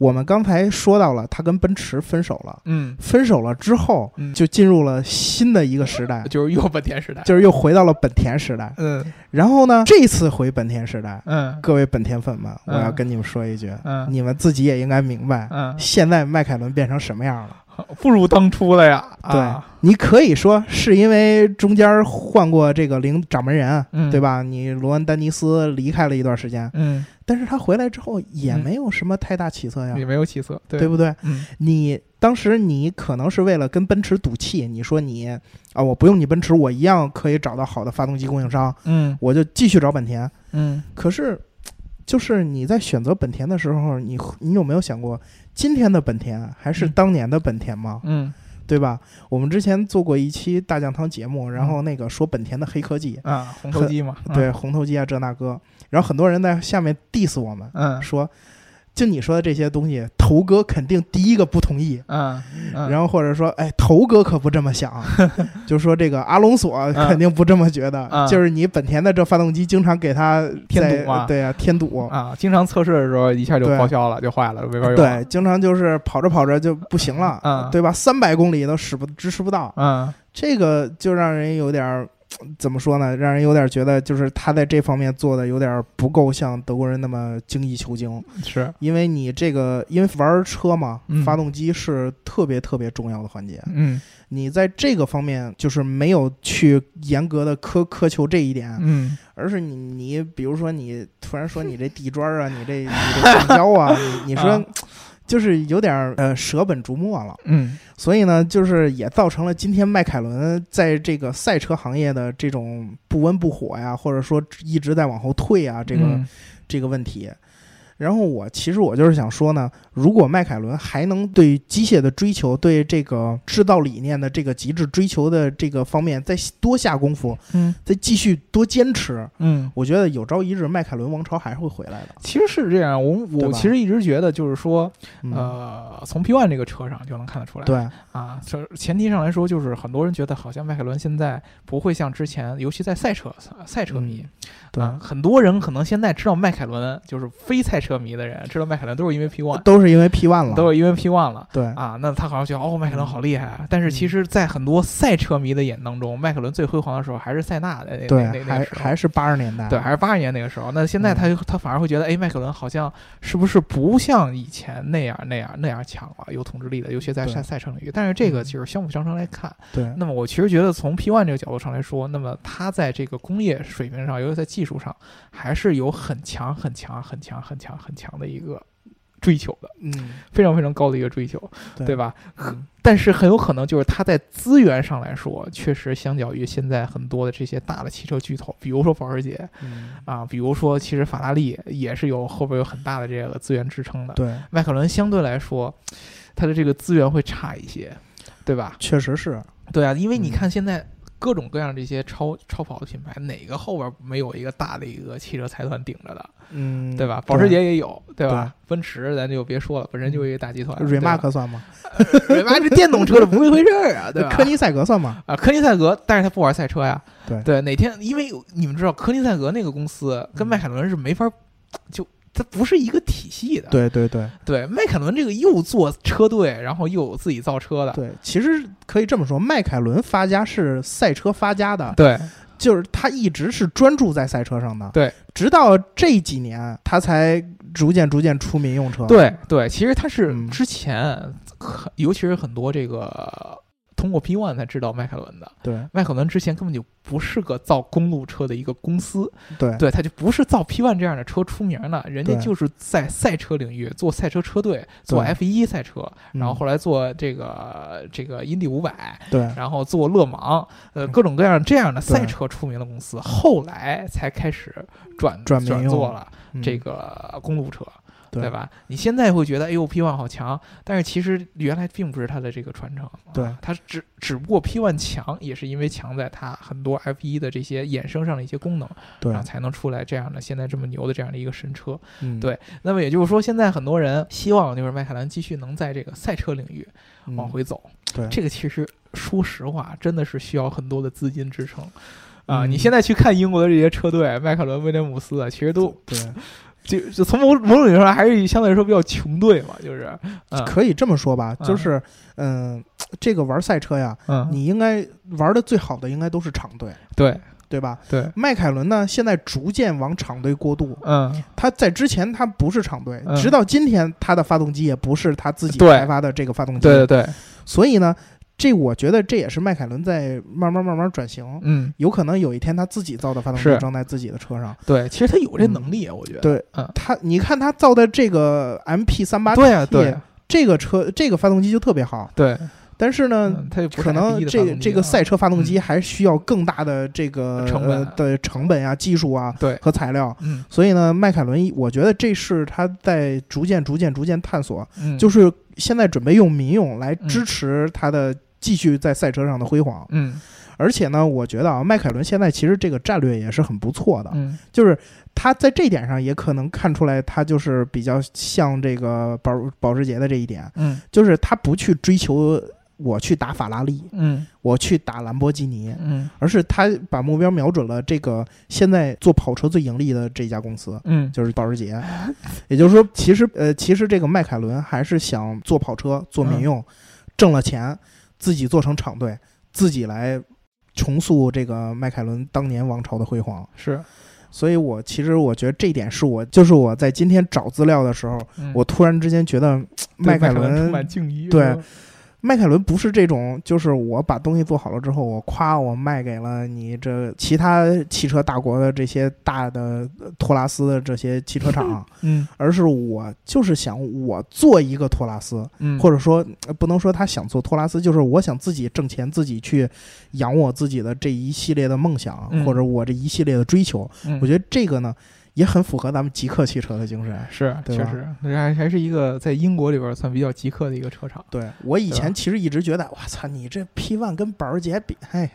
我们刚才说到了他跟奔驰分手了，
嗯，
分手了之后
嗯。
就进入了新的一个时代，
就是又本田时代。
就是又回到了本田时代。
嗯。
然后呢，这次回本田时代，
嗯。
各位本田粉们，我
嗯
要跟你们说一句，
嗯。
你们自己也应该明白，
嗯，
现在迈凯伦变成什么样了。
不如当初了呀。啊，
你可以说是因为中间换过这个领掌门人，
嗯。
对吧？你罗恩·丹尼斯离开了一段时间，
嗯，
但是他回来之后也
嗯
没有什么太大起色呀，
也没有起色，对
对不对？
嗯
你当时你可能是为了跟奔驰赌气，你说你啊，我不用你奔驰，我一样可以找到好的发动机供应商，
嗯
我就继续找本田。
嗯
可是，就是你在选择本田的时候，你你有没有想过，今天的本田还是
嗯
当年的本田吗？
嗯
对吧？我们之前做过一期大酱汤节目，然后那个说本田的黑科技，
啊，红头机嘛，嗯
对，红头机啊这那个，然后很多人在下面 diss 我们，
嗯。
说就你说的这些东西，头哥肯定第一个不同意。
嗯嗯，
然后或者说，哎，头哥可不这么想，就说这个阿隆索肯定不这么觉得，
嗯
就是你本田的这发动机经常给他
添堵嘛
对啊，添堵，
啊，经常测试的时候一下就报销了，就坏了，没法用。
对，经常就是跑着跑着就不行了，
嗯。
对吧？三百公里都使不支持不到，
嗯。
这个就让人有点儿 怎么说呢？让人有点觉得就是他在这方面做的有点不够像德国人那么精益求精，
是，
因为你这个因为玩车嘛，
嗯
发动机是特别特别重要的环节，
嗯。
你在这个方面就是没有去严格的苛苛求这一点，
嗯。
而是你你比如说你突然说你这地砖啊，你这你这橡胶啊，你你说
啊
就是有点儿呃舍本逐末了。
嗯
所以呢，就是也造成了今天迈凯伦在这个赛车行业的这种不温不火呀，或者说一直在往后退啊，这个、
嗯
这个问题。然后我其实我就是想说呢，如果迈凯伦还能对机械的追求、对这个制造理念的这个极致追求的这个方面再多下功夫，
嗯。
再继续多坚持，
嗯，
我觉得有朝一日迈凯伦王朝还是会回来的。
其实是这样，我我其实一直觉得就是说，
嗯、
呃，从 P One 这个车上就能看得出来，
对，
啊，这前提上来说，就是很多人觉得好像迈凯伦现在不会像之前，尤其在赛车赛车迷，
对，
啊，很多人可能现在知道迈凯伦，就是非赛车迷的人知道迈凯伦都是因为 P One，
都是因为 P One 了。
都是因为 P One 了。
对，
啊，那他好像觉得哦，迈凯伦好厉害啊！但是
嗯
其实，在很多赛车迷的眼当中，迈凯伦最辉煌的时候还是塞纳的那
对
那那，时候
还是八十年代。
对，还是八十年那个时候。那现在他就他反而会觉得，哎，迈凯伦好像是不是不像以前那样那样那样强了，有统治力的，尤其在赛赛车领域。但是这个
嗯
就是相辅相成来看。
对，
那么我其实觉得从 P One 这个角度上来说，那么他在这个工业水平上，尤其在技术上，还是有很强、很强、很强、很强、很强的一个追求的，
嗯，
非常非常高的一个追求，
对
对吧？
嗯
但是很有可能就是它在资源上来说，确实相较于现在很多的这些大的汽车巨头，比如说保时捷
嗯，
啊，比如说其实法拉利也是有后边有很大的这个资源支撑的。
对，
迈凯伦相对来说，它的这个资源会差一些，对吧？
确实是。
对啊，因为你
嗯
看现在各种各样这些超超跑的品牌，哪个后边没有一个大的一个汽车财团顶着的，
嗯，
对吧？保时捷也有，对吧？
对
奔驰咱就别说了，本身就一个大集团。
Remark 算吗？
瑞马是电动车的不是一回事儿啊，对吧？
科尼赛格算吗？
啊，科尼赛格，但是他不玩赛车呀。
对
对，哪天因为你们知道，科尼赛格那个公司跟
嗯
迈凯伦是没法，就它不是一个体系的。
对对对
对，迈凯伦这个又做车队，然后又有自己造车的。
对，其实可以这么说，迈凯伦发家是赛车发家的，
对
就是他一直是专注在赛车上的。
对，
直到这几年他才逐渐逐渐出民用车。
对对，其实他是
嗯
之前，很尤其是很多这个通过 P One 才知道迈凯伦的。
对。
迈凯伦之前根本就不是个造公路车的一个公司，
对。
对，他就不是造 P One 这样的车出名的，人家就是在赛车领域做赛车车队，做 F 一赛车，然后
嗯。
后来做这个这个印第五百，
对
然后做勒芒，呃，各种各样这样的赛车出名的公司，后来才开始转
转转
做了
嗯。
这个公路车。
对
对吧？你现在会觉得，哎呦，P One 好强，但是其实原来并不是它的这个传承。
对
啊它只只不过 P One 强，也是因为强在它很多 F 一的这些衍生上的一些功能，
对
然后才能出来这样的现在这么牛的这样的一个神车。
嗯
对那么也就是说，现在很多人希望就是迈凯伦继续能在这个赛车领域
嗯
往回走。
对
这个其实说实话，真的是需要很多的资金支撑。啊，
嗯
你现在去看英国的这些车队，迈凯伦、威廉姆斯啊，其实都
对，
就就从某某种意义上还是相对来说比较穷队嘛，就是，嗯。
可以这么说吧，
嗯。
就是嗯，这个玩赛车呀，
嗯，
你应该玩的最好的应该都是厂队，
对。
对吧？
对，
迈凯伦呢，现在逐渐往厂队过渡。
嗯，
他在之前他不是厂队，
嗯。
直到今天他的发动机也不是他自己开发的这个发动机。
对对对，
所以呢，这我觉得这也是迈凯伦在慢慢慢慢转型。
嗯，
有可能有一天他自己造的发动机
是。
装在自己的车上。
对，其实他有这能力，我觉得，
对
嗯，
他，你看他造的这个 MP 三八
对啊，对。
这个车这个发动机就特别好，
对，
但是呢，
嗯，他也不
可能这这个赛车发动机还需要更大的这个
成本
呃的成本啊、技术啊
对，
和材料。
嗯。
所以呢，迈凯伦，我觉得这是他在逐渐、逐渐、逐渐探索，
嗯，
就是是现在准备用民用来支持它的继续在赛车上的辉煌。
嗯。
而且呢，我觉得啊，迈凯伦现在其实这个战略也是很不错的，
嗯。
就是他在这点上也可能看出来，他就是比较像这个保保时捷的这一点，
嗯。
就是他不去追求我去打法拉利，
嗯。
我去打兰博基尼，
嗯。
而是他把目标瞄准了这个现在做跑车最盈利的这家公司。
嗯。
就是保时捷，也就是说，其实呃，其实这个迈凯伦还是想做跑车、做民用，挣了钱，自己做成厂队，自己来重塑这个迈凯伦当年王朝的辉煌。
是，
所以我其实我觉得这一点是我，就是我在今天找资料的时候，
嗯。
我突然之间觉得
对
迈凯
充
伦
满敬意，
对迈凯伦不是这种，就是我把东西做好了之后，我夸我卖给了你这其他汽车大国的这些大的呃托拉斯的这些汽车厂，
嗯
而是我就是想我做一个托拉斯，
嗯，
或者说呃不能说他想做托拉斯，就是我想自己挣钱，自己去养我自己的这一系列的梦想，
嗯
或者我这一系列的追求。
嗯
我觉得这个呢也很符合咱们极客汽车的精神。
是，确实，那还还是一个在英国里边算比较极客的一个车厂，
对我以前其实一直觉得，我操，你这 P One 跟保时捷比，嘿，
呃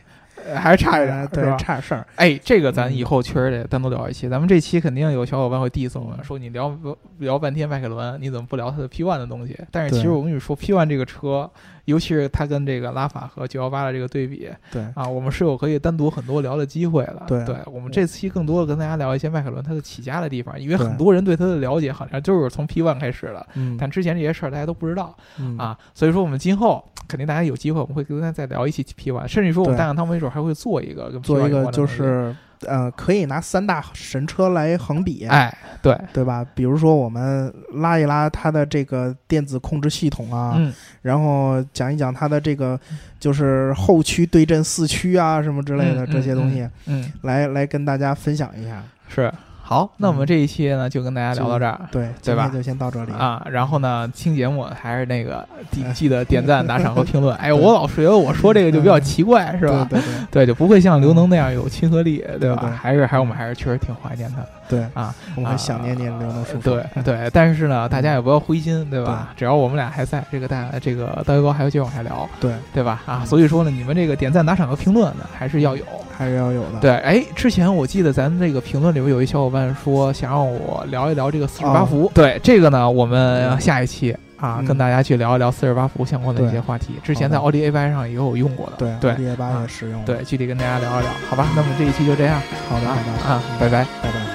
还是差一点
对，？差点事儿。
哎，这个咱
嗯
以后确实得单独聊一期。咱们这期肯定有小伙伴会 diss 我们，说你聊聊半天迈凯伦，你怎么不聊它的 P One 的东西？但是其实我跟你说，P One 这个车，尤其是它跟这个拉法和九幺八的这个对比
对
啊，我们是有可以单独很多聊的机会的。
对
我们这期更多的跟大家聊一些迈凯伦它的起家的地方，因为很多人对它的了解好像就是从 P One 开始的，
嗯
但之前这些事儿大家都不知道。
嗯
啊，所以说我们今后肯定大家有机会，我们会跟大家再聊一期 P One，甚至说我们
对
大讲堂没准还会做一个跟
做一个就是呃，可以拿三大神车来横比，
哎，对，
对吧？比如说我们拉一拉它的这个电子控制系统啊，
嗯，
然后讲一讲它的这个就是后驱对阵四驱啊什么之类的
嗯
这些东西，
嗯，嗯
来来跟大家分享一下。
是好，那我们
嗯
这一期呢就跟大家聊到这儿。
对，
对吧
就先到这里。
啊，然后呢，听节目还是那个记记得点赞、打赏和评论。哎，我老是觉得我说这个就比较奇怪，是吧？
对对对
对，就不会像刘能那样有亲和力，对吧？
对
还是还是我们还是确实挺怀念他的
对，
啊。
我们很想念念刘能叔叔。
对对，但是呢，大家也不要灰心，对吧？只要我们俩还在，这个大这个大鱼哥还要继续往下聊，
对，
对吧？啊，所以说呢，你们这个点赞、打赏和评论呢，还是要有。
还是要有的。
对，哎，之前我记得咱这个评论里边有一小伙伴说想让我聊一聊这个四十八
哦
伏。对，这个呢，我们下一期啊，
嗯
跟大家去聊一聊四十八伏相关的一些话题。之前在
好
奥迪 A 八上也有用过的。
对
对
，D 八也使用。，
对，具体跟大家聊一聊，好吧？那么这一期就这样
好的好的，
啊，拜拜。
拜拜。